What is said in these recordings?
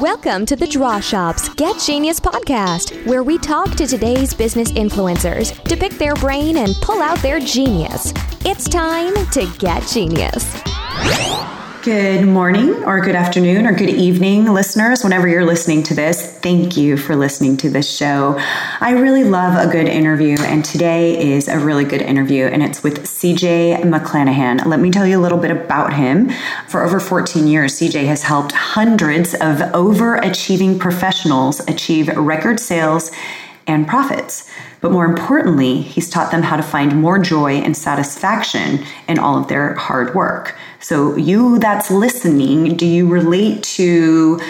Welcome to the Draw Shop's Get Genius podcast, where we talk to today's business influencers to pick their brain and pull out their genius. It's time to get genius. Good morning, or good afternoon, or good evening, listeners, whenever you're listening to this. Thank you for listening to this show. I really love a good interview, and today is a really good interview, and it's with CJ McClanahan. Let me tell you a little bit about him. For over 14 years, CJ has helped hundreds of overachieving professionals achieve record sales and profits. But more importantly, he's taught them how to find more joy and satisfaction in all of their hard work. So, you that's listening, do you relate to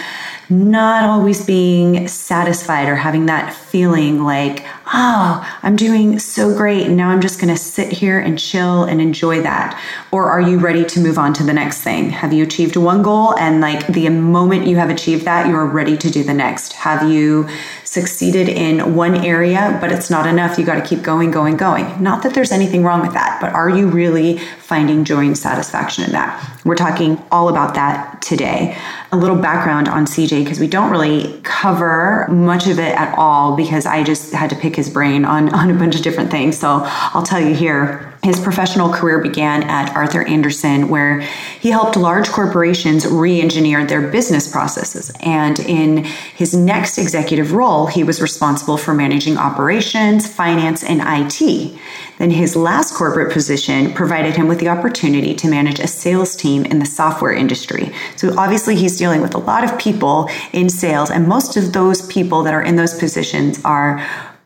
not always being satisfied or having that feeling like, oh, I'm doing so great. And now I'm just going to sit here and chill and enjoy that. Or are you ready to move on to the next thing? Have you achieved one goal? And like the moment you have achieved that, you're ready to do the next. Have you succeeded in one area, but it's not enough? You got to keep going, going, going. Not that there's anything wrong with that, but are you really finding joy and satisfaction in that? We're talking all about that today. A little background on CJ because we don't really cover much of it at all because I just had to pick his brain on, on a bunch of different things. So I'll tell you here. His professional career began at Arthur Andersen, where he helped large corporations re engineer their business processes. And in his next executive role, he was responsible for managing operations, finance, and IT. Then his last corporate position provided him with the opportunity to manage a sales team in the software industry. So obviously, he's dealing with a lot of people in sales, and most of those people that are in those positions are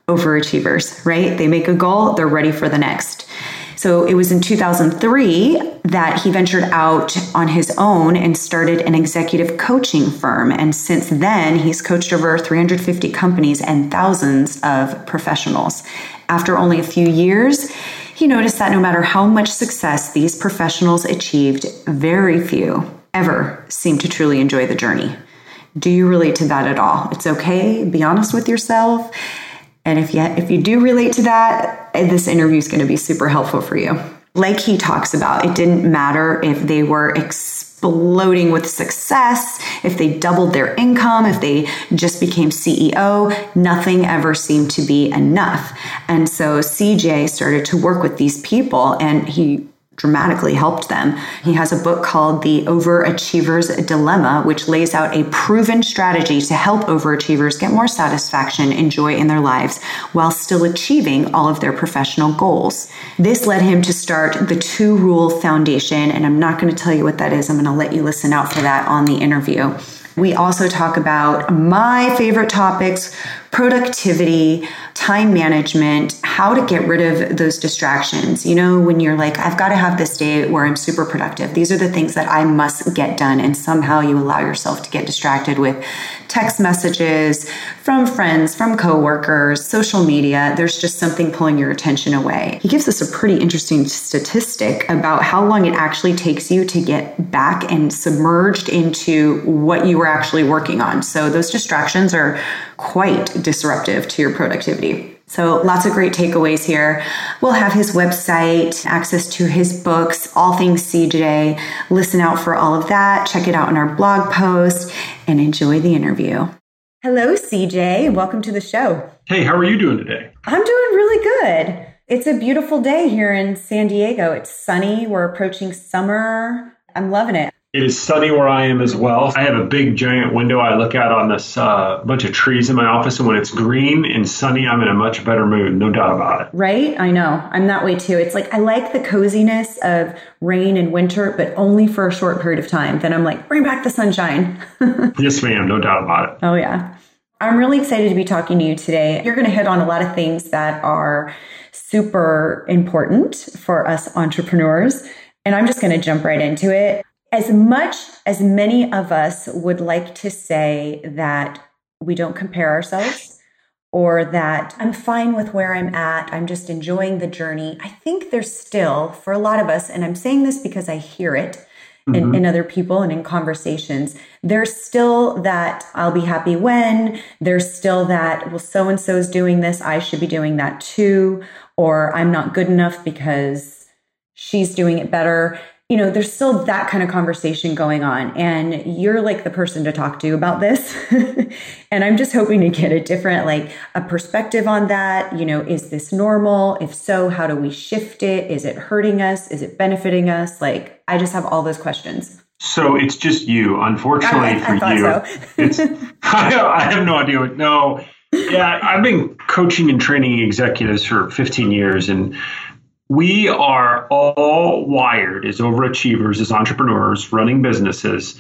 overachievers, right? They make a goal, they're ready for the next. So it was in 2003 that he ventured out on his own and started an executive coaching firm. And since then, he's coached over 350 companies and thousands of professionals. After only a few years, he noticed that no matter how much success these professionals achieved, very few ever seemed to truly enjoy the journey. Do you relate to that at all? It's okay. Be honest with yourself. And if you if you do relate to that, this interview is going to be super helpful for you. Like he talks about, it didn't matter if they were exploding with success, if they doubled their income, if they just became CEO, nothing ever seemed to be enough. And so CJ started to work with these people and he dramatically helped them. He has a book called The Overachiever's Dilemma, which lays out a proven strategy to help overachievers get more satisfaction and joy in their lives while still achieving all of their professional goals. This led him to start the Two Rule Foundation, and I'm not going to tell you what that is. I'm going to let you listen out for that on the interview. We also talk about my favorite topics productivity, time management, how to get rid of those distractions. You know, when you're like, I've got to have this day where I'm super productive, these are the things that I must get done. And somehow you allow yourself to get distracted with text messages from friends, from coworkers, social media. There's just something pulling your attention away. He gives us a pretty interesting statistic about how long it actually takes you to get back and submerged into what you were actually working on. So those distractions are quite disruptive to your productivity. So, lots of great takeaways here. We'll have his website, access to his books, all things CJ. Listen out for all of that. Check it out in our blog post and enjoy the interview. Hello, CJ. Welcome to the show. Hey, how are you doing today? I'm doing really good. It's a beautiful day here in San Diego. It's sunny. We're approaching summer. I'm loving it. It is sunny where I am as well. I have a big giant window I look out on this uh, bunch of trees in my office, and when it's green and sunny, I'm in a much better mood, no doubt about it. Right? I know. I'm that way too. It's like I like the coziness of rain and winter, but only for a short period of time. Then I'm like, bring back the sunshine. yes, ma'am. No doubt about it. Oh, yeah. I'm really excited to be talking to you today. You're going to hit on a lot of things that are super important for us entrepreneurs. And I'm just going to jump right into it as much as many of us would like to say that we don't compare ourselves or that I'm fine with where I'm at, I'm just enjoying the journey, I think there's still, for a lot of us, and I'm saying this because I hear it mm-hmm. in, in other people and in conversations, there's still that I'll be happy when, there's still that, well, so and so is doing this, I should be doing that too, or I'm not good enough because she's doing it better you know, there's still that kind of conversation going on. And you're like the person to talk to about this. and I'm just hoping to get a different, like, a perspective on that. You know, is this normal? If so, how do we shift it? Is it hurting us? Is it benefiting us? Like, I just have all those questions. So it's just you, unfortunately I, I for you. So. it's I, I have no idea. What, no, yeah, I've been coaching and training executives for 15 years, and we are all wired as overachievers, as entrepreneurs running businesses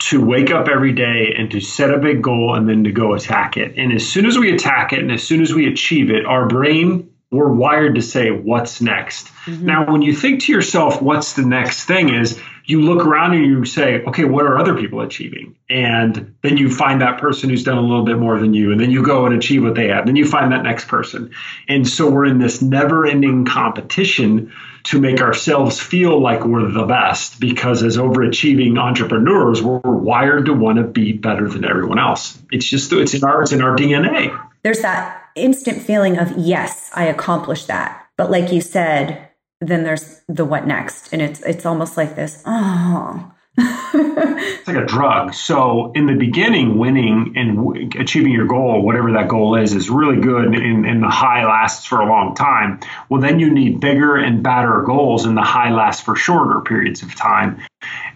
to wake up every day and to set a big goal and then to go attack it. And as soon as we attack it and as soon as we achieve it, our brain, we're wired to say, What's next? Mm-hmm. Now, when you think to yourself, What's the next thing is, you look around and you say, okay, what are other people achieving? And then you find that person who's done a little bit more than you, and then you go and achieve what they have. Then you find that next person. And so we're in this never ending competition to make ourselves feel like we're the best because as overachieving entrepreneurs, we're wired to want to be better than everyone else. It's just, it's in our, it's in our DNA. There's that instant feeling of, yes, I accomplished that. But like you said, then there's the what next? And it's it's almost like this oh it's like a drug. So in the beginning winning and w- achieving your goal whatever that goal is is really good and, and the high lasts for a long time. Well then you need bigger and badder goals and the high lasts for shorter periods of time.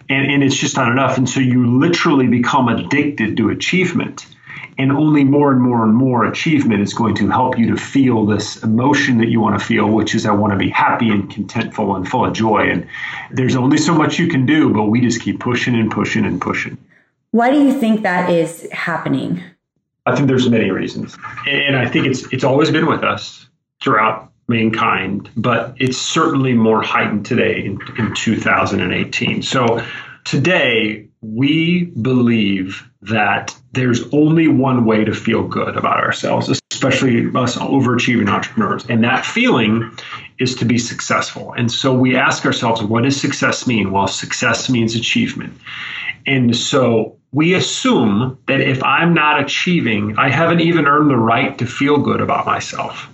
And, and it's just not enough. And so you literally become addicted to achievement and only more and more and more achievement is going to help you to feel this emotion that you want to feel, which is I want to be happy and contentful and full of joy. And there's only so much you can do, but we just keep pushing and pushing and pushing. Why do you think that is happening? I think there's many reasons. And I think it's it's always been with us throughout mankind, but it's certainly more heightened today in, in 2018. So today we believe that there's only one way to feel good about ourselves, especially us overachieving entrepreneurs. And that feeling is to be successful. And so we ask ourselves, what does success mean? Well, success means achievement. And so we assume that if I'm not achieving, I haven't even earned the right to feel good about myself.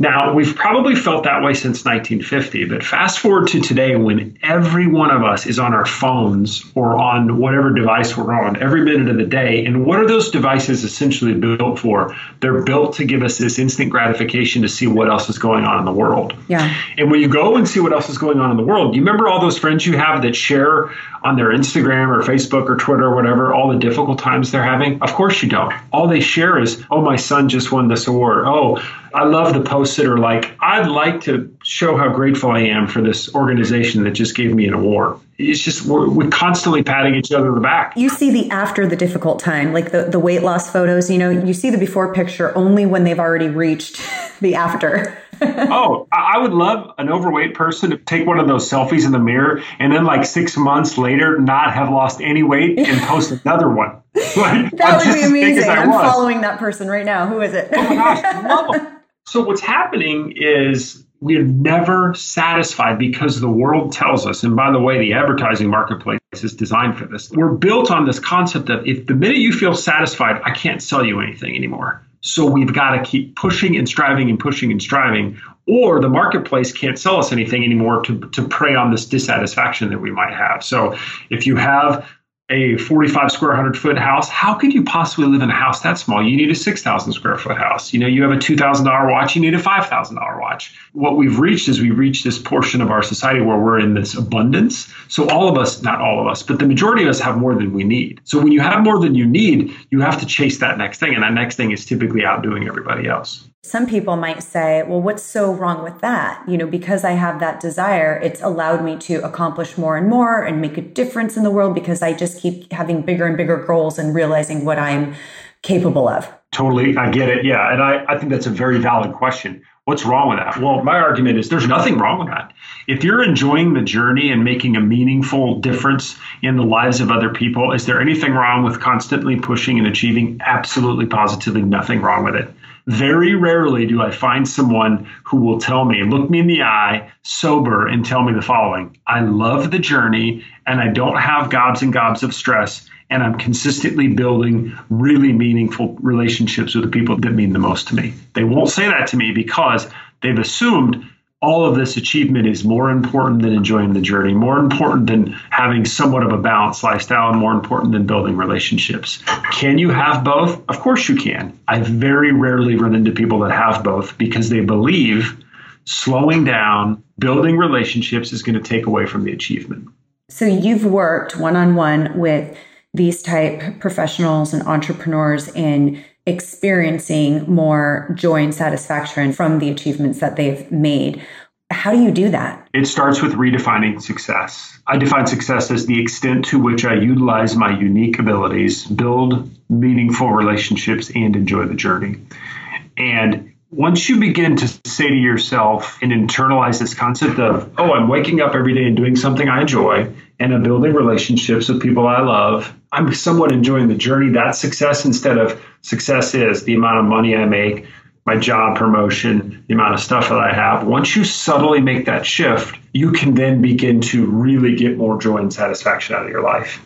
Now, we've probably felt that way since 1950, but fast forward to today when every one of us is on our phones or on whatever device we're on every minute of the day. And what are those devices essentially built for? They're built to give us this instant gratification to see what else is going on in the world. Yeah. And when you go and see what else is going on in the world, you remember all those friends you have that share on their Instagram or Facebook or Twitter or whatever all the difficult times they're having? Of course you don't. All they share is, oh, my son just won this award. Oh, I love the posts that are like, I'd like to show how grateful I am for this organization that just gave me an award. It's just we're, we're constantly patting each other on the back. You see the after the difficult time, like the, the weight loss photos, you know, you see the before picture only when they've already reached the after. oh, I would love an overweight person to take one of those selfies in the mirror and then, like six months later, not have lost any weight and post another one. Like, that would be amazing. I'm following that person right now. Who is it? oh my gosh, love them. So what's happening is we're never satisfied because the world tells us, and by the way, the advertising marketplace is designed for this. We're built on this concept of if the minute you feel satisfied, I can't sell you anything anymore. So we've got to keep pushing and striving and pushing and striving, or the marketplace can't sell us anything anymore to, to prey on this dissatisfaction that we might have. So if you have a 45 square hundred foot house, how could you possibly live in a house that small? You need a 6,000 square foot house. You know, you have a $2,000 watch, you need a $5,000 watch. What we've reached is we reached this portion of our society where we're in this abundance. So all of us, not all of us, but the majority of us have more than we need. So when you have more than you need, you have to chase that next thing. And that next thing is typically outdoing everybody else. Some people might say, well, what's so wrong with that? You know, because I have that desire, it's allowed me to accomplish more and more and make a difference in the world because I just keep having bigger and bigger goals and realizing what I'm capable of. Totally. I get it. Yeah. And I, I think that's a very valid question. What's wrong with that? Well, my argument is there's nothing wrong with that. If you're enjoying the journey and making a meaningful difference in the lives of other people, is there anything wrong with constantly pushing and achieving? Absolutely, positively nothing wrong with it. Very rarely do I find someone who will tell me, look me in the eye, sober, and tell me the following I love the journey and I don't have gobs and gobs of stress. And I'm consistently building really meaningful relationships with the people that mean the most to me. They won't say that to me because they've assumed all of this achievement is more important than enjoying the journey, more important than having somewhat of a balanced lifestyle, and more important than building relationships. Can you have both? Of course you can. I very rarely run into people that have both because they believe slowing down, building relationships is going to take away from the achievement. So you've worked one on one with these type professionals and entrepreneurs in experiencing more joy and satisfaction from the achievements that they've made. How do you do that? It starts with redefining success. I define success as the extent to which I utilize my unique abilities, build meaningful relationships, and enjoy the journey. And once you begin to say to yourself and internalize this concept of, oh, I'm waking up every day and doing something I enjoy, and I'm building relationships with people I love, I'm somewhat enjoying the journey. That's success instead of success is the amount of money I make, my job promotion, the amount of stuff that I have. Once you subtly make that shift, you can then begin to really get more joy and satisfaction out of your life.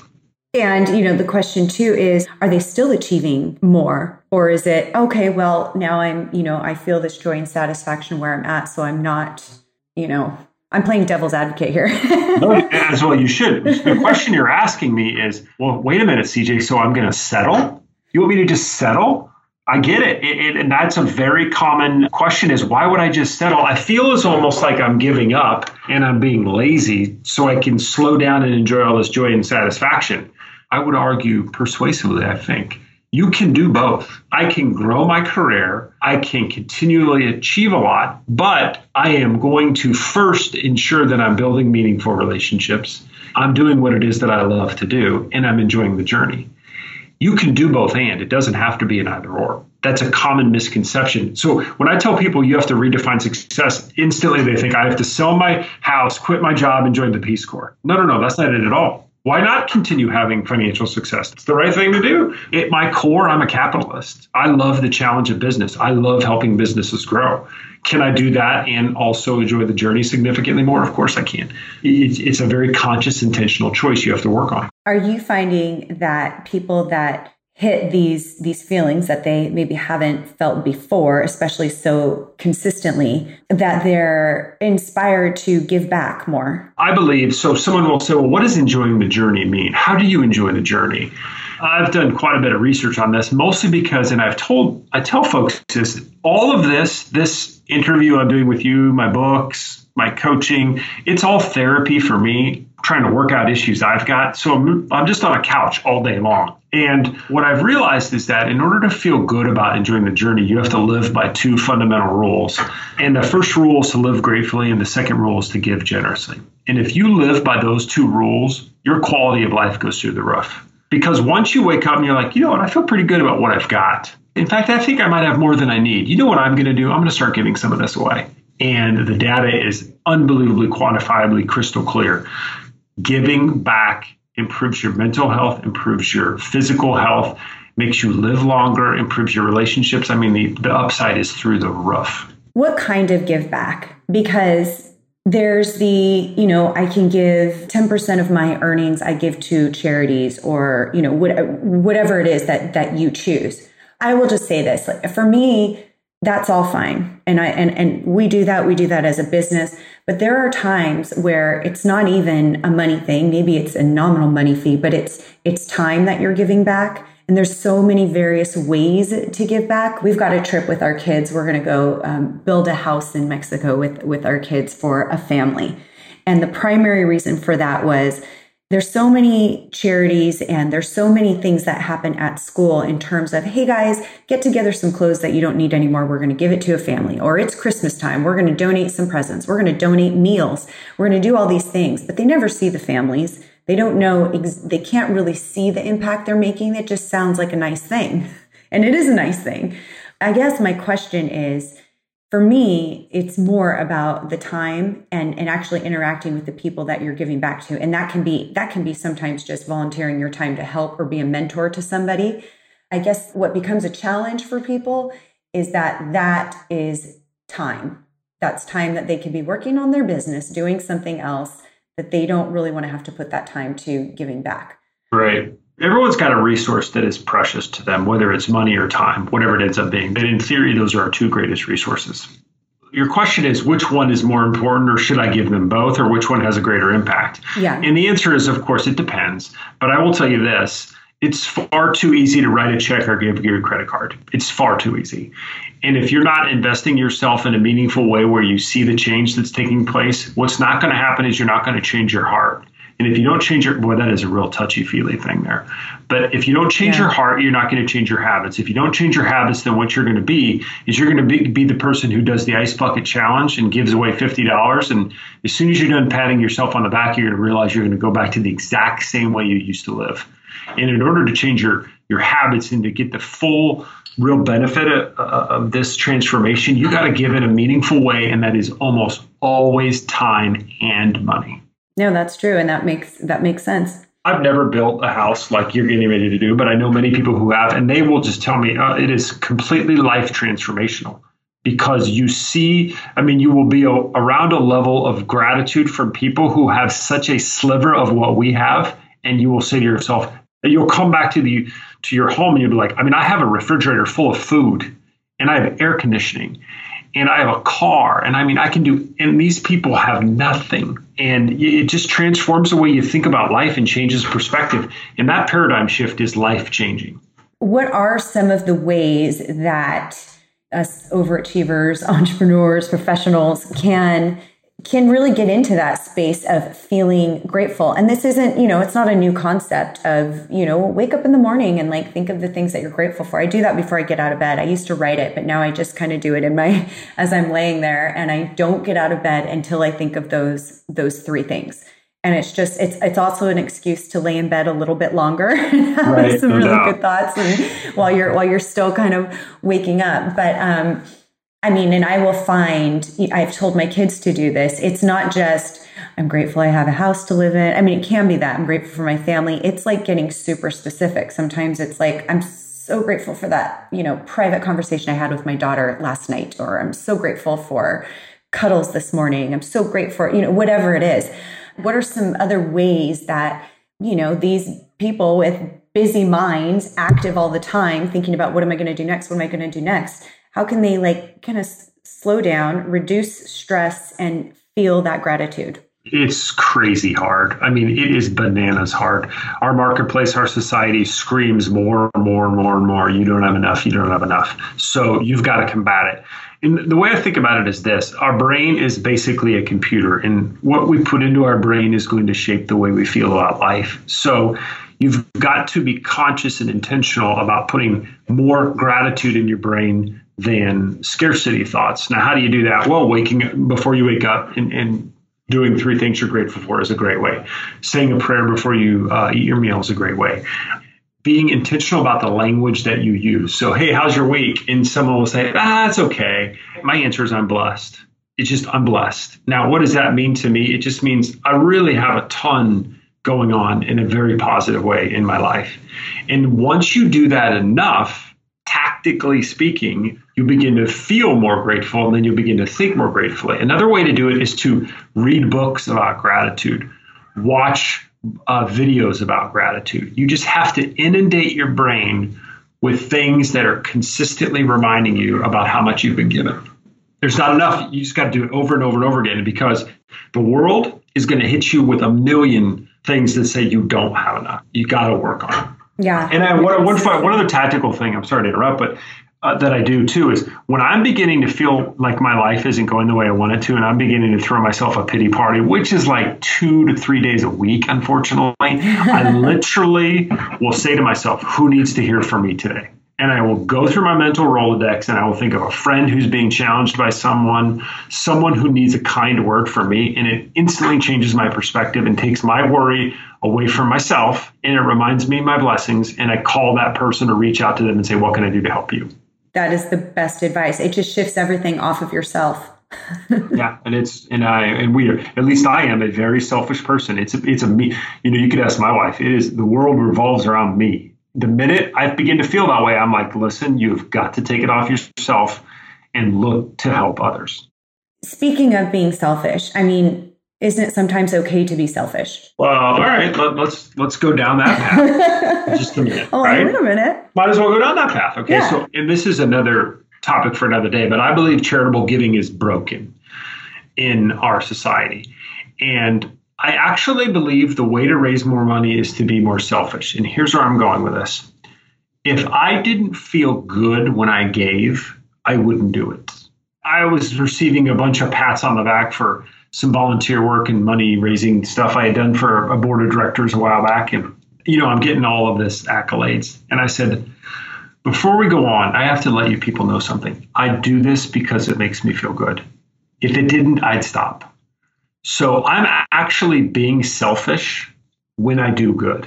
And, you know, the question too is are they still achieving more? Or is it, okay, well, now I'm, you know, I feel this joy and satisfaction where I'm at. So I'm not, you know, I'm playing devil's advocate here. no, as well, you should. The question you're asking me is, well, wait a minute, CJ. So I'm going to settle? You want me to just settle? I get it. It, it. And that's a very common question is why would I just settle? I feel it's almost like I'm giving up and I'm being lazy so I can slow down and enjoy all this joy and satisfaction. I would argue persuasively, I think, you can do both. I can grow my career, I can continually achieve a lot, but I am going to first ensure that I'm building meaningful relationships. I'm doing what it is that I love to do, and I'm enjoying the journey. You can do both and it doesn't have to be an either or. That's a common misconception. So when I tell people you have to redefine success, instantly they think I have to sell my house, quit my job, and join the Peace Corps. No, no, no, that's not it at all why not continue having financial success? It's the right thing to do. At my core, I'm a capitalist. I love the challenge of business. I love helping businesses grow. Can I do that and also enjoy the journey significantly more? Of course I can. It's a very conscious, intentional choice you have to work on. Are you finding that people that hit these these feelings that they maybe haven't felt before especially so consistently that they're inspired to give back more. I believe so someone will say well what does enjoying the journey mean? How do you enjoy the journey? I've done quite a bit of research on this mostly because and i've told i tell folks this all of this this interview i'm doing with you my books my coaching it's all therapy for me trying to work out issues I've got. So I'm, I'm just on a couch all day long. And what I've realized is that in order to feel good about enjoying the journey, you have to live by two fundamental rules. And the first rule is to live gratefully, and the second rule is to give generously. And if you live by those two rules, your quality of life goes through the roof. Because once you wake up and you're like, you know what, I feel pretty good about what I've got. In fact, I think I might have more than I need. You know what I'm going to do? I'm going to start giving some of this away. And the data is unbelievably quantifiably crystal clear giving back improves your mental health, improves your physical health, makes you live longer, improves your relationships. I mean, the, the upside is through the roof. What kind of give back? Because there's the, you know, I can give 10% of my earnings, I give to charities or, you know, whatever it is that, that you choose. I will just say this, like for me, that's all fine. And I and and we do that, we do that as a business, but there are times where it's not even a money thing. Maybe it's a nominal money fee, but it's it's time that you're giving back. And there's so many various ways to give back. We've got a trip with our kids. We're going to go um, build a house in Mexico with with our kids for a family. And the primary reason for that was there's so many charities and there's so many things that happen at school in terms of hey guys get together some clothes that you don't need anymore. We're going to give it to a family or it's christmas time. We're going to donate some presents. We're going to donate meals. We're going to do all these things. But they never see the families. They don't know they can't really see the impact they're making. It just sounds like a nice thing. And it is a nice thing. I guess my question is for me, it's more about the time and, and actually interacting with the people that you're giving back to. And that can be that can be sometimes just volunteering your time to help or be a mentor to somebody. I guess what becomes a challenge for people is that that is time. That's time that they could be working on their business, doing something else that they don't really want to have to put that time to giving back. Right everyone's got a resource that is precious to them, whether it's money or time, whatever it ends up being. But in theory, those are our two greatest resources. your question is which one is more important or should I give them both or which one has a greater impact? Yeah. And the answer is of course it depends. But I will tell you this, it's far too easy to write a check or give you a credit card. It's far too easy. And if you're not investing yourself in a meaningful way where you see the change that's taking place, what's not going to happen is you're not going to change your heart. And if you don't change your, boy, that is a real touchy feely thing there. But if you don't change yeah. your heart, you're not going to change your habits. If you don't change your habits, then what you're going to be is you're going to be, be the person who does the ice bucket challenge and gives away $50. And as soon as you're done patting yourself on the back, you're going to realize you're going to go back to the exact same way you used to live. And in order to change your, your habits and to get the full real benefit of, of this transformation, you got to give it a meaningful way. And that is almost always time and money. No, that's true, and that makes that makes sense. I've never built a house like you're getting ready to do, but I know many people who have, and they will just tell me uh, it is completely life transformational because you see, I mean, you will be a, around a level of gratitude from people who have such a sliver of what we have, and you will say to yourself, you'll come back to the to your home and you'll be like, I mean, I have a refrigerator full of food, and I have air conditioning, and I have a car, and I mean, I can do, and these people have nothing. And it just transforms the way you think about life and changes perspective. And that paradigm shift is life changing. What are some of the ways that us overachievers, entrepreneurs, professionals can can really get into that space of feeling grateful. And this isn't, you know, it's not a new concept of, you know, wake up in the morning and like think of the things that you're grateful for. I do that before I get out of bed. I used to write it, but now I just kind of do it in my as I'm laying there and I don't get out of bed until I think of those those three things. And it's just it's it's also an excuse to lay in bed a little bit longer and have right, some no really doubt. good thoughts and while you're while you're still kind of waking up. But um I mean, and I will find, I've told my kids to do this. It's not just, I'm grateful I have a house to live in. I mean, it can be that. I'm grateful for my family. It's like getting super specific. Sometimes it's like, I'm so grateful for that, you know, private conversation I had with my daughter last night, or I'm so grateful for cuddles this morning. I'm so grateful, you know, whatever it is. What are some other ways that, you know, these people with busy minds, active all the time, thinking about what am I going to do next? What am I going to do next? How can they like kind of slow down, reduce stress, and feel that gratitude? It's crazy hard. I mean, it is bananas hard. Our marketplace, our society screams more and more and more and more. You don't have enough. You don't have enough. So you've got to combat it. And the way I think about it is this our brain is basically a computer, and what we put into our brain is going to shape the way we feel about life. So you've got to be conscious and intentional about putting more gratitude in your brain than scarcity thoughts. Now, how do you do that? Well, waking up before you wake up and, and doing three things you're grateful for is a great way. Saying a prayer before you uh, eat your meal is a great way. Being intentional about the language that you use. So, hey, how's your week? And someone will say, ah, it's okay. My answer is I'm blessed. It's just I'm blessed. Now, what does that mean to me? It just means I really have a ton going on in a very positive way in my life. And once you do that enough, practically speaking, you begin to feel more grateful and then you begin to think more gratefully. Another way to do it is to read books about gratitude, watch uh, videos about gratitude. You just have to inundate your brain with things that are consistently reminding you about how much you've been given. There's not enough. You just got to do it over and over and over again because the world is going to hit you with a million things that say you don't have enough. You got to work on it. Yeah. And I, one, one, one other tactical thing, I'm sorry to interrupt, but uh, that I do too is when I'm beginning to feel like my life isn't going the way I want it to, and I'm beginning to throw myself a pity party, which is like two to three days a week, unfortunately, I literally will say to myself, who needs to hear from me today? And I will go through my mental Rolodex and I will think of a friend who's being challenged by someone, someone who needs a kind word from me, and it instantly changes my perspective and takes my worry away from myself and it reminds me of my blessings. And I call that person to reach out to them and say, What can I do to help you? That is the best advice. It just shifts everything off of yourself. yeah, and it's and I and we are at least I am a very selfish person. It's a, it's a me. You know, you could ask my wife. It is the world revolves around me the minute I begin to feel that way, I'm like, listen, you've got to take it off yourself and look to help others. Speaking of being selfish, I mean, isn't it sometimes okay to be selfish? Well, all right, let, us let's, let's go down that path. Just a minute. oh, right? wait a minute. Might as well go down that path. Okay, yeah. so and this is another topic for another day, but I believe charitable giving is broken in our society. And I actually believe the way to raise more money is to be more selfish. And here's where I'm going with this. If I didn't feel good when I gave, I wouldn't do it. I was receiving a bunch of pats on the back for some volunteer work and money raising stuff I had done for a board of directors a while back. And, you know, I'm getting all of this accolades. And I said, before we go on, I have to let you people know something. I do this because it makes me feel good. If it didn't, I'd stop. So I'm actually being selfish when I do good.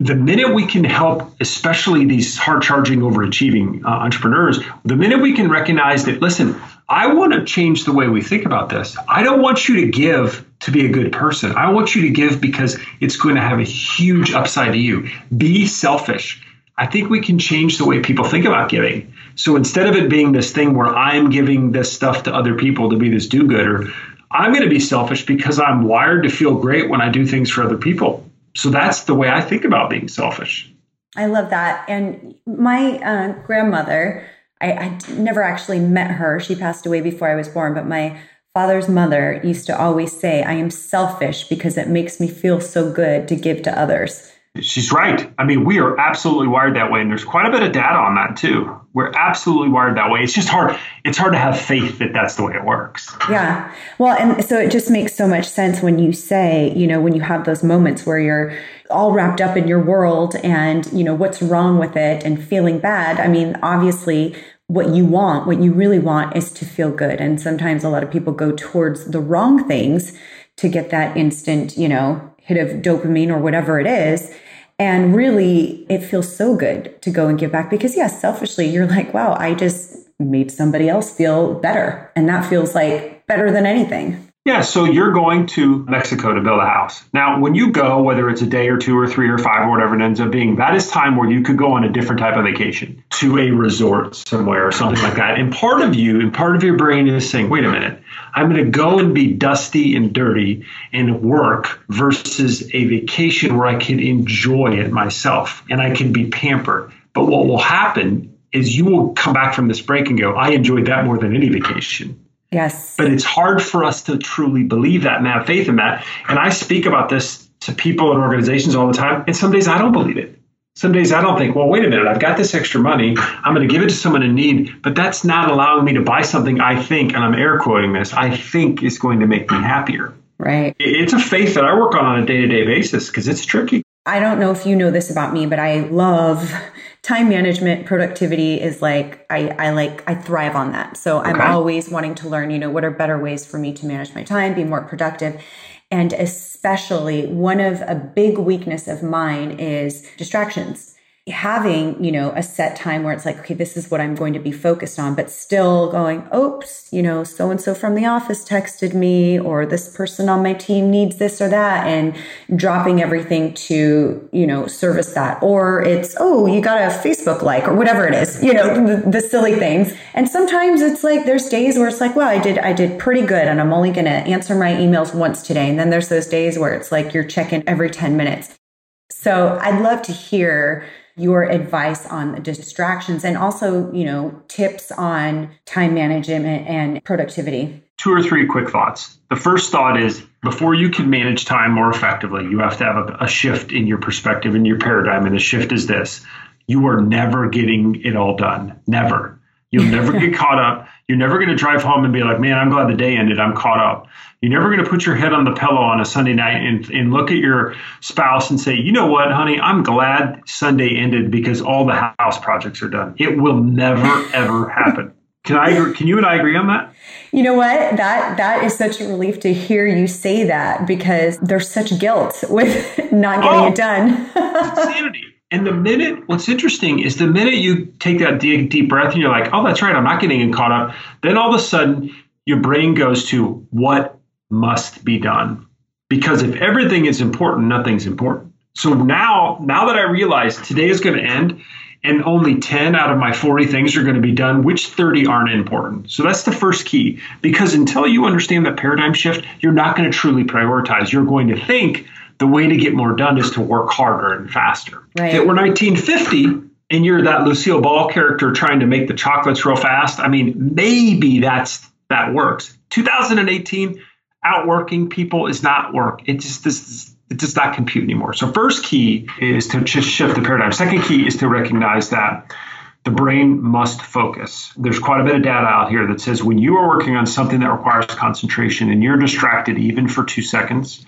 The minute we can help, especially these hard charging, overachieving uh, entrepreneurs, the minute we can recognize that, listen, I want to change the way we think about this. I don't want you to give to be a good person. I want you to give because it's going to have a huge upside to you. Be selfish. I think we can change the way people think about giving. So instead of it being this thing where I'm giving this stuff to other people to be this do gooder, I'm going to be selfish because I'm wired to feel great when I do things for other people. So that's the way I think about being selfish. I love that. And my uh, grandmother, I, I never actually met her. She passed away before I was born, but my father's mother used to always say, I am selfish because it makes me feel so good to give to others. She's right. I mean, we are absolutely wired that way, and there's quite a bit of data on that too. We're absolutely wired that way. It's just hard. It's hard to have faith that that's the way it works. Yeah. Well, and so it just makes so much sense when you say, you know, when you have those moments where you're all wrapped up in your world and, you know, what's wrong with it and feeling bad. I mean, obviously, what you want, what you really want is to feel good. And sometimes a lot of people go towards the wrong things to get that instant, you know, hit of dopamine or whatever it is. And really, it feels so good to go and give back because, yes, yeah, selfishly, you're like, wow, I just made somebody else feel better. And that feels like better than anything. Yeah, so you're going to Mexico to build a house. Now, when you go, whether it's a day or two or three or five or whatever it ends up being, that is time where you could go on a different type of vacation to a resort somewhere or something like that. And part of you and part of your brain is saying, wait a minute, I'm going to go and be dusty and dirty and work versus a vacation where I can enjoy it myself and I can be pampered. But what will happen is you will come back from this break and go, I enjoyed that more than any vacation. Yes. But it's hard for us to truly believe that and have faith in that. And I speak about this to people and organizations all the time. And some days I don't believe it. Some days I don't think, well, wait a minute, I've got this extra money. I'm going to give it to someone in need, but that's not allowing me to buy something I think, and I'm air quoting this, I think is going to make me happier. Right. It's a faith that I work on on a day to day basis because it's tricky. I don't know if you know this about me, but I love time management. Productivity is like, I, I like, I thrive on that. So okay. I'm always wanting to learn, you know, what are better ways for me to manage my time, be more productive. And especially one of a big weakness of mine is distractions having, you know, a set time where it's like, okay, this is what I'm going to be focused on, but still going, oops, you know, so and so from the office texted me, or this person on my team needs this or that, and dropping everything to, you know, service that. Or it's, oh, you got a Facebook like, or whatever it is, you know, the, the silly things. And sometimes it's like, there's days where it's like, well, I did, I did pretty good, and I'm only going to answer my emails once today. And then there's those days where it's like you're checking every 10 minutes. So I'd love to hear your advice on the distractions and also, you know, tips on time management and productivity. Two or three quick thoughts. The first thought is before you can manage time more effectively, you have to have a, a shift in your perspective and your paradigm. And the shift is this you are never getting it all done. Never. You'll never get caught up. You're never going to drive home and be like, man, I'm glad the day ended. I'm caught up. You're never going to put your head on the pillow on a Sunday night and, and look at your spouse and say, you know what, honey, I'm glad Sunday ended because all the house projects are done. It will never, ever happen. Can I agree, can you and I agree on that? You know what? That that is such a relief to hear you say that because there's such guilt with not getting oh, it done. insanity. And the minute, what's interesting is the minute you take that deep, deep breath and you're like, oh, that's right, I'm not getting caught up, then all of a sudden your brain goes to what must be done. Because if everything is important, nothing's important. So now, now that I realize today is going to end and only 10 out of my 40 things are going to be done, which 30 aren't important? So that's the first key. Because until you understand that paradigm shift, you're not going to truly prioritize. You're going to think the way to get more done is to work harder and faster. Right. If it were 1950 and you're that Lucille Ball character trying to make the chocolates real fast, I mean, maybe that's that works. 2018, outworking people is not work. It just does it does not compute anymore. So first key is to just shift the paradigm. Second key is to recognize that the brain must focus. There's quite a bit of data out here that says when you are working on something that requires concentration and you're distracted even for two seconds,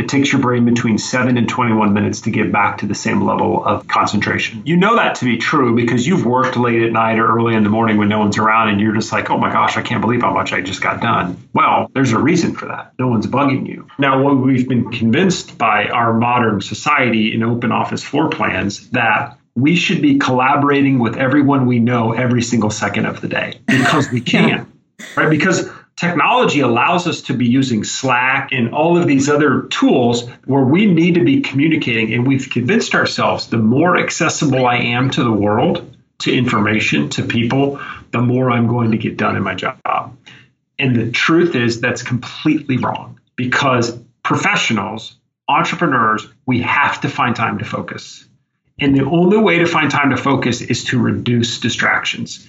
it takes your brain between 7 and 21 minutes to get back to the same level of concentration. You know that to be true because you've worked late at night or early in the morning when no one's around and you're just like, oh my gosh, I can't believe how much I just got done. Well, there's a reason for that. No one's bugging you. Now, what we've been convinced by our modern society in open office floor plans that we should be collaborating with everyone we know every single second of the day because we can, right? Because technology allows us to be using Slack and all of these other tools where we need to be communicating. And we've convinced ourselves the more accessible I am to the world, to information, to people, the more I'm going to get done in my job. And the truth is that's completely wrong because professionals, entrepreneurs, we have to find time to focus. And the only way to find time to focus is to reduce distractions.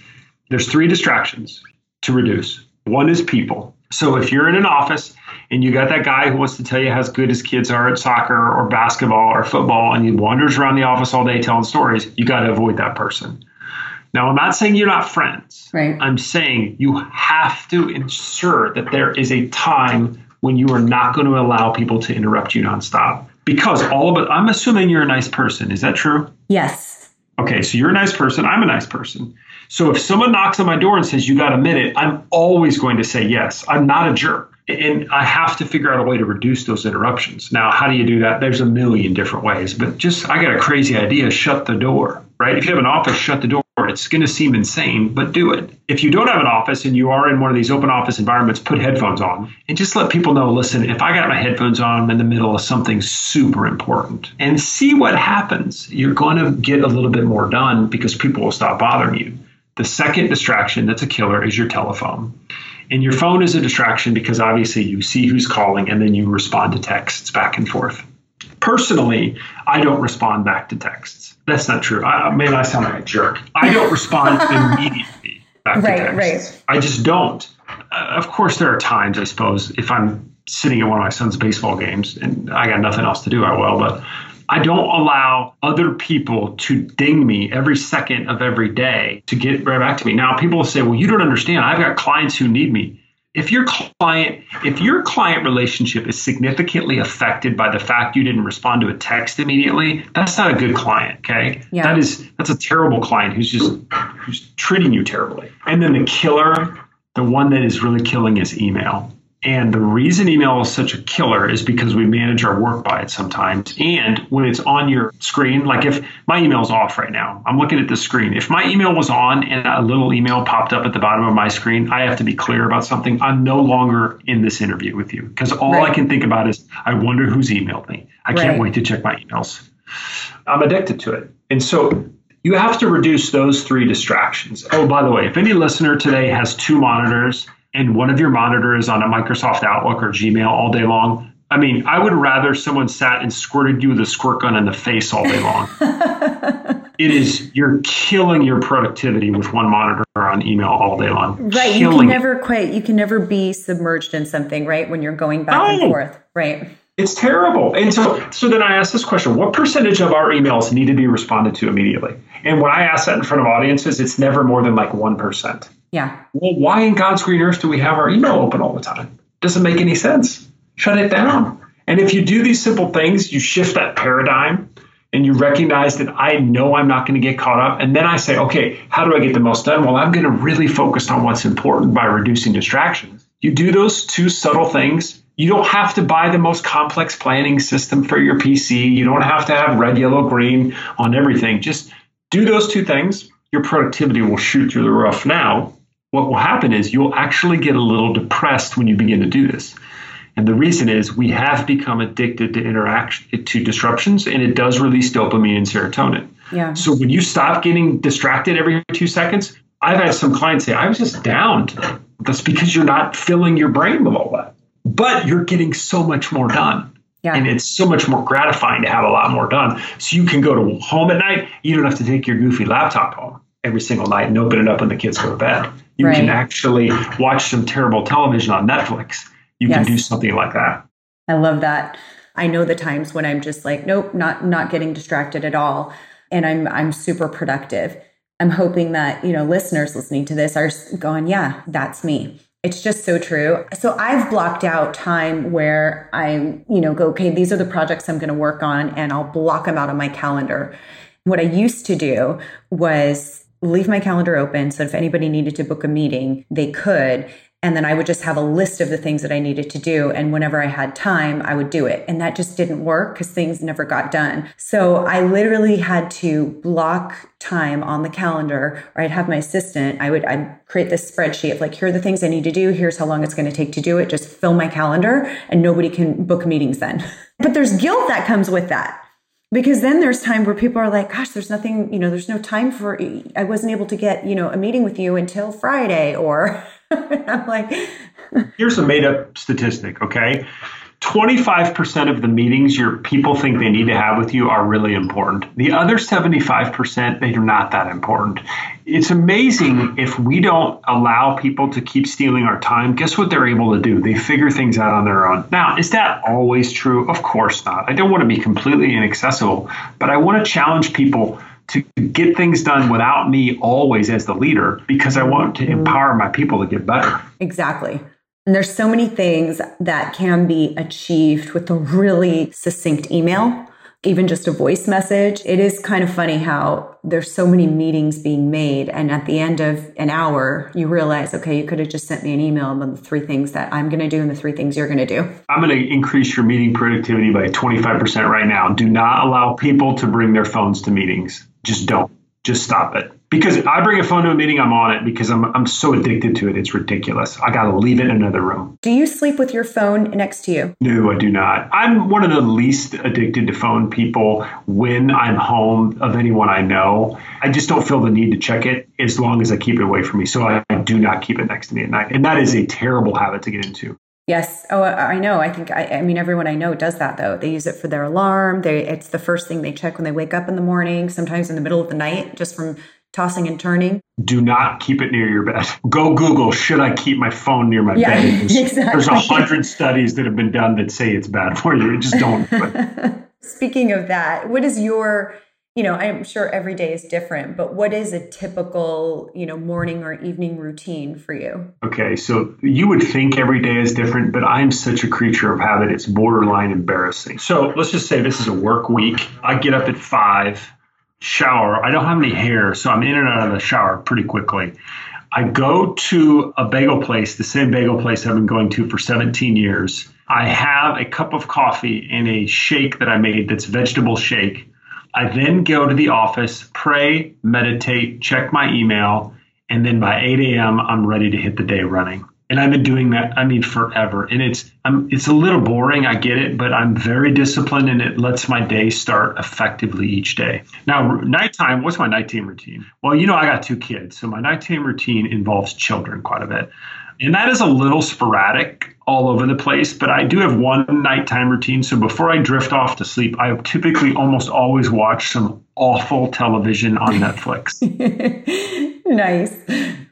There's three distractions to reduce. One is people. So if you're in an office and you got that guy who wants to tell you how good his kids are at soccer or basketball or football and he wanders around the office all day telling stories, you got to avoid that person. Now, I'm not saying you're not friends. Right. I'm saying you have to ensure that there is a time when you are not going to allow people to interrupt you nonstop because all of it, I'm assuming you're a nice person. Is that true? Yes. Okay, so you're a nice person. I'm a nice person. So if someone knocks on my door and says, You got a minute, I'm always going to say yes. I'm not a jerk. And I have to figure out a way to reduce those interruptions. Now, how do you do that? There's a million different ways, but just I got a crazy idea shut the door, right? If you have an office, shut the door. It's going to seem insane, but do it. If you don't have an office and you are in one of these open office environments, put headphones on and just let people know listen, if I got my headphones on, I'm in the middle of something super important and see what happens. You're going to get a little bit more done because people will stop bothering you. The second distraction that's a killer is your telephone. And your phone is a distraction because obviously you see who's calling and then you respond to texts back and forth. Personally, I don't respond back to texts. That's not true. I, maybe I sound like a jerk. I don't respond immediately back right, to texts. Right. I just don't. Uh, of course, there are times, I suppose, if I'm sitting at one of my son's baseball games and I got nothing else to do, I will. But I don't allow other people to ding me every second of every day to get right back to me. Now, people will say, well, you don't understand. I've got clients who need me if your client if your client relationship is significantly affected by the fact you didn't respond to a text immediately that's not a good client okay Yeah. that is that's a terrible client who's just who's treating you terribly and then the killer the one that is really killing is email and the reason email is such a killer is because we manage our work by it sometimes. And when it's on your screen, like if my email's off right now, I'm looking at the screen. If my email was on and a little email popped up at the bottom of my screen, I have to be clear about something. I'm no longer in this interview with you because all Right. I can think about is I wonder who's emailed me. I can't wait to check my emails. I'm addicted to it. And so you have to reduce those three distractions. Oh, by the way, if any listener today has two monitors and one of your monitors on a Microsoft Outlook or Gmail all day long, I mean, I would rather someone sat and squirted you with a squirt gun in the face all day long. it is, you're killing your productivity with one monitor on email all day long. Right. You can never quit. You can never be submerged in something, right? When you're going back and forth. Right. It's terrible. And so, so then I asked this question: What percentage of our emails need to be responded to immediately? And when I ask that in front of audiences, it's never more than like one percent. Yeah. Well, why in God's green earth do we have our email open all the time? Doesn't make any sense. Shut it down. And if you do these simple things, you shift that paradigm and you recognize that I know I'm not going to get caught up. And then I say, okay, how do I get the most done? Well, I'm going to really focus on what's important by reducing distractions. You do those two subtle things. You don't have to buy the most complex planning system for your PC. You don't have to have red, yellow, green on everything. Just do those two things. Your productivity will shoot through the roof. Now, what will happen is you'll actually get a little depressed when you begin to do this. And the reason is we have become addicted to interaction to disruptions and it does release dopamine and serotonin. Yeah. So when you stop getting distracted every two seconds, I've had some clients say, I was just down today. That's because you're not filling your brain with all that. But you're getting so much more done. Yeah. And it's so much more gratifying to have a lot more done. So you can go to home at night. You don't have to take your goofy laptop home every single night and open it up when the kids go to bed. You right. can actually watch some terrible television on Netflix. You yes. can do something like that. I love that. I know the times when I'm just like, nope, not not getting distracted at all. And I'm I'm super productive. I'm hoping that, you know, listeners listening to this are going, yeah, that's me. It's just so true. So I've blocked out time where I, you know, go, okay, these are the projects I'm going to work on and I'll block them out on my calendar. What I used to do was leave my calendar open so if anybody needed to book a meeting, they could. And then I would just have a list of the things that I needed to do. And whenever I had time, I would do it. And that just didn't work because things never got done. So I literally had to block time on the calendar or I'd have my assistant. I would, I'd create this spreadsheet of like, here are the things I need to do. Here's how long it's going to take to do it. Just fill my calendar and nobody can book meetings then. but there's guilt that comes with that because then there's time where people are like gosh there's nothing you know there's no time for i wasn't able to get you know a meeting with you until friday or I'm like, here's a made up statistic, okay? 25% of the meetings your people think they need to have with you are really important. The other 75%, they are not that important. It's amazing if we don't allow people to keep stealing our time. Guess what they're able to do? They figure things out on their own. Now, is that always true? Of course not. I don't want to be completely inaccessible, but I want to challenge people to get things done without me always as the leader because I want to empower my people to get better. Exactly. And there's so many things that can be achieved with a really succinct email even just a voice message. It is kind of funny how there's so many meetings being made. And at the end of an hour, you realize, okay, you could have just sent me an email about the three things that I'm going to do and the three things you're going to do. I'm going to increase your meeting productivity by 25% right now. Do not allow people to bring their phones to meetings. Just don't. Just stop it because I bring a phone to a meeting, I'm on it because I'm I'm so addicted to it. It's ridiculous. I got to leave it in another room. Do you sleep with your phone next to you? No, I do not. I'm one of the least addicted to phone people when I'm home of anyone I know. I just don't feel the need to check it as long as I keep it away from me. So I, I do not keep it next to me at night, and that is a terrible habit to get into. Yes. Oh, I know. I think, I, I, mean, everyone I know does that though. They use it for their alarm. They, it's the first thing they check when they wake up in the morning, sometimes in the middle of the night, just from tossing and turning. Do not keep it near your bed. Go Google, should I keep my phone near my yeah, bed? There's, exactly. there's a hundred studies that have been done that say it's bad for you. Just don't. Speaking of that, what is your, you know, I'm sure every day is different, but what is a typical, you know, morning or evening routine for you? Okay, so you would think every day is different, but I'm such a creature of habit, it's borderline embarrassing. So let's just say this is a work week. I get up at five shower. I don't have any hair, so I'm in and out of the shower pretty quickly. I go to a bagel place, the same bagel place I've been going to for 17 years. I have a cup of coffee and a shake that I made that's vegetable shake. I then go to the office, pray, meditate, check my email, and then by 8 a.m., I'm ready to hit the day running and I've been doing that. I mean, forever. And it's I'm, it's a little boring. I get it, but I'm very disciplined, and it lets my day start effectively each day. Now, nighttime. What's my nighttime routine? Well, you know, I got two kids, so my nighttime routine involves children quite a bit, and that is a little sporadic all over the place. But I do have one nighttime routine. So before I drift off to sleep, I typically almost always watch some awful television on Netflix. nice.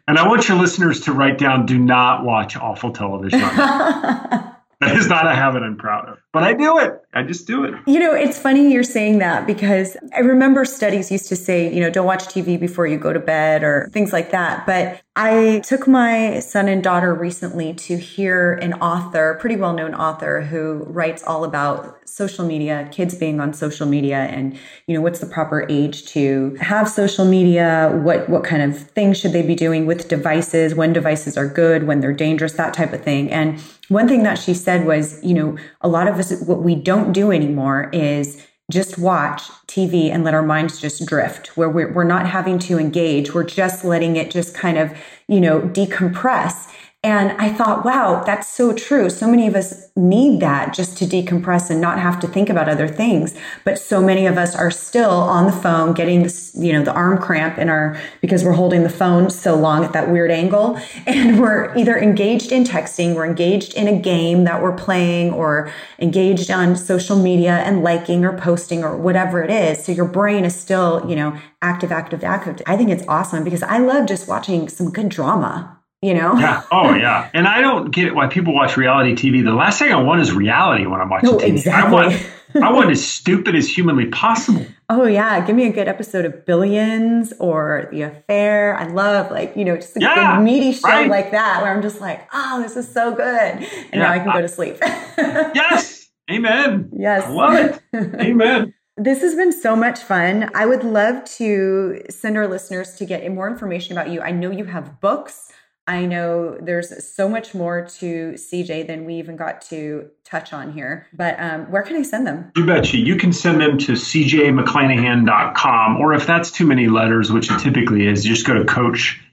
And I want your listeners to write down do not watch awful television. that is not a habit I'm proud of. But I do it. I just do it. You know, it's funny you're saying that because I remember studies used to say, you know, don't watch TV before you go to bed or things like that. But I took my son and daughter recently to hear an author, pretty well known author, who writes all about social media, kids being on social media, and you know what's the proper age to have social media, what what kind of things should they be doing with devices, when devices are good, when they're dangerous, that type of thing. And one thing that she said was, you know, a lot of us what we don't do anymore is just watch TV and let our minds just drift where we're, we're not having to engage. We're just letting it just kind of, you know, decompress. And I thought, wow, that's so true. So many of us need that just to decompress and not have to think about other things. But so many of us are still on the phone getting this, you know, the arm cramp in our, because we're holding the phone so long at that weird angle. And we're either engaged in texting, we're engaged in a game that we're playing or engaged on social media and liking or posting or whatever it is. So your brain is still, you know, active, active, active. I think it's awesome because I love just watching some good drama you know? Yeah. Oh, yeah. And I don't get why people watch reality TV. The last thing I want is reality when I'm watching no, TV. Exactly. I want, I want as stupid as humanly possible. Oh yeah, give me a good episode of Billions or The Affair. I love like you know just a yeah, good meaty show right? like that where I'm just like, oh, this is so good, and yeah, now I can go to sleep. yes, amen. Yes, I love it. Amen. This has been so much fun. I would love to send our listeners to get more information about you. I know you have books. I know there's so much more to CJ than we even got to touch on here. But um, where can I send them? You betcha. You can send them to cjmcclanahan.com, or if that's too many letters, which it typically is, you just go to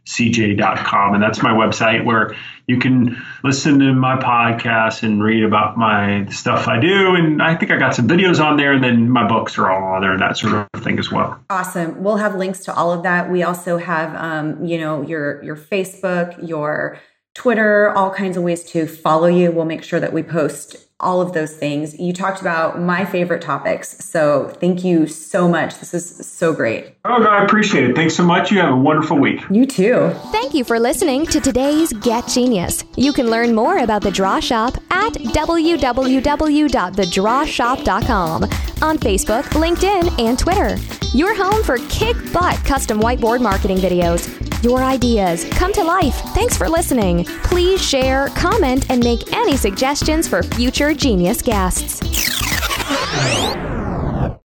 coachcj.com. And that's my website where you can listen to my podcast and read about my stuff I do. And I think I got some videos on there, and then my books are all on there and that sort of thing as well. Awesome. We'll have links to all of that. We also have, um, you know, your your Facebook, your Twitter, all kinds of ways to follow you. We'll make sure that we post all of those things. You talked about my favorite topics. So thank you so much. This is so great. Oh, no, I appreciate it. Thanks so much. You have a wonderful week. You too. Thank you for listening to today's Get Genius. You can learn more about the Draw Shop at www.thedrawshop.com on Facebook, LinkedIn, and Twitter. Your home for kick butt custom whiteboard marketing videos your ideas come to life. Thanks for listening. Please share, comment, and make any suggestions for future genius guests.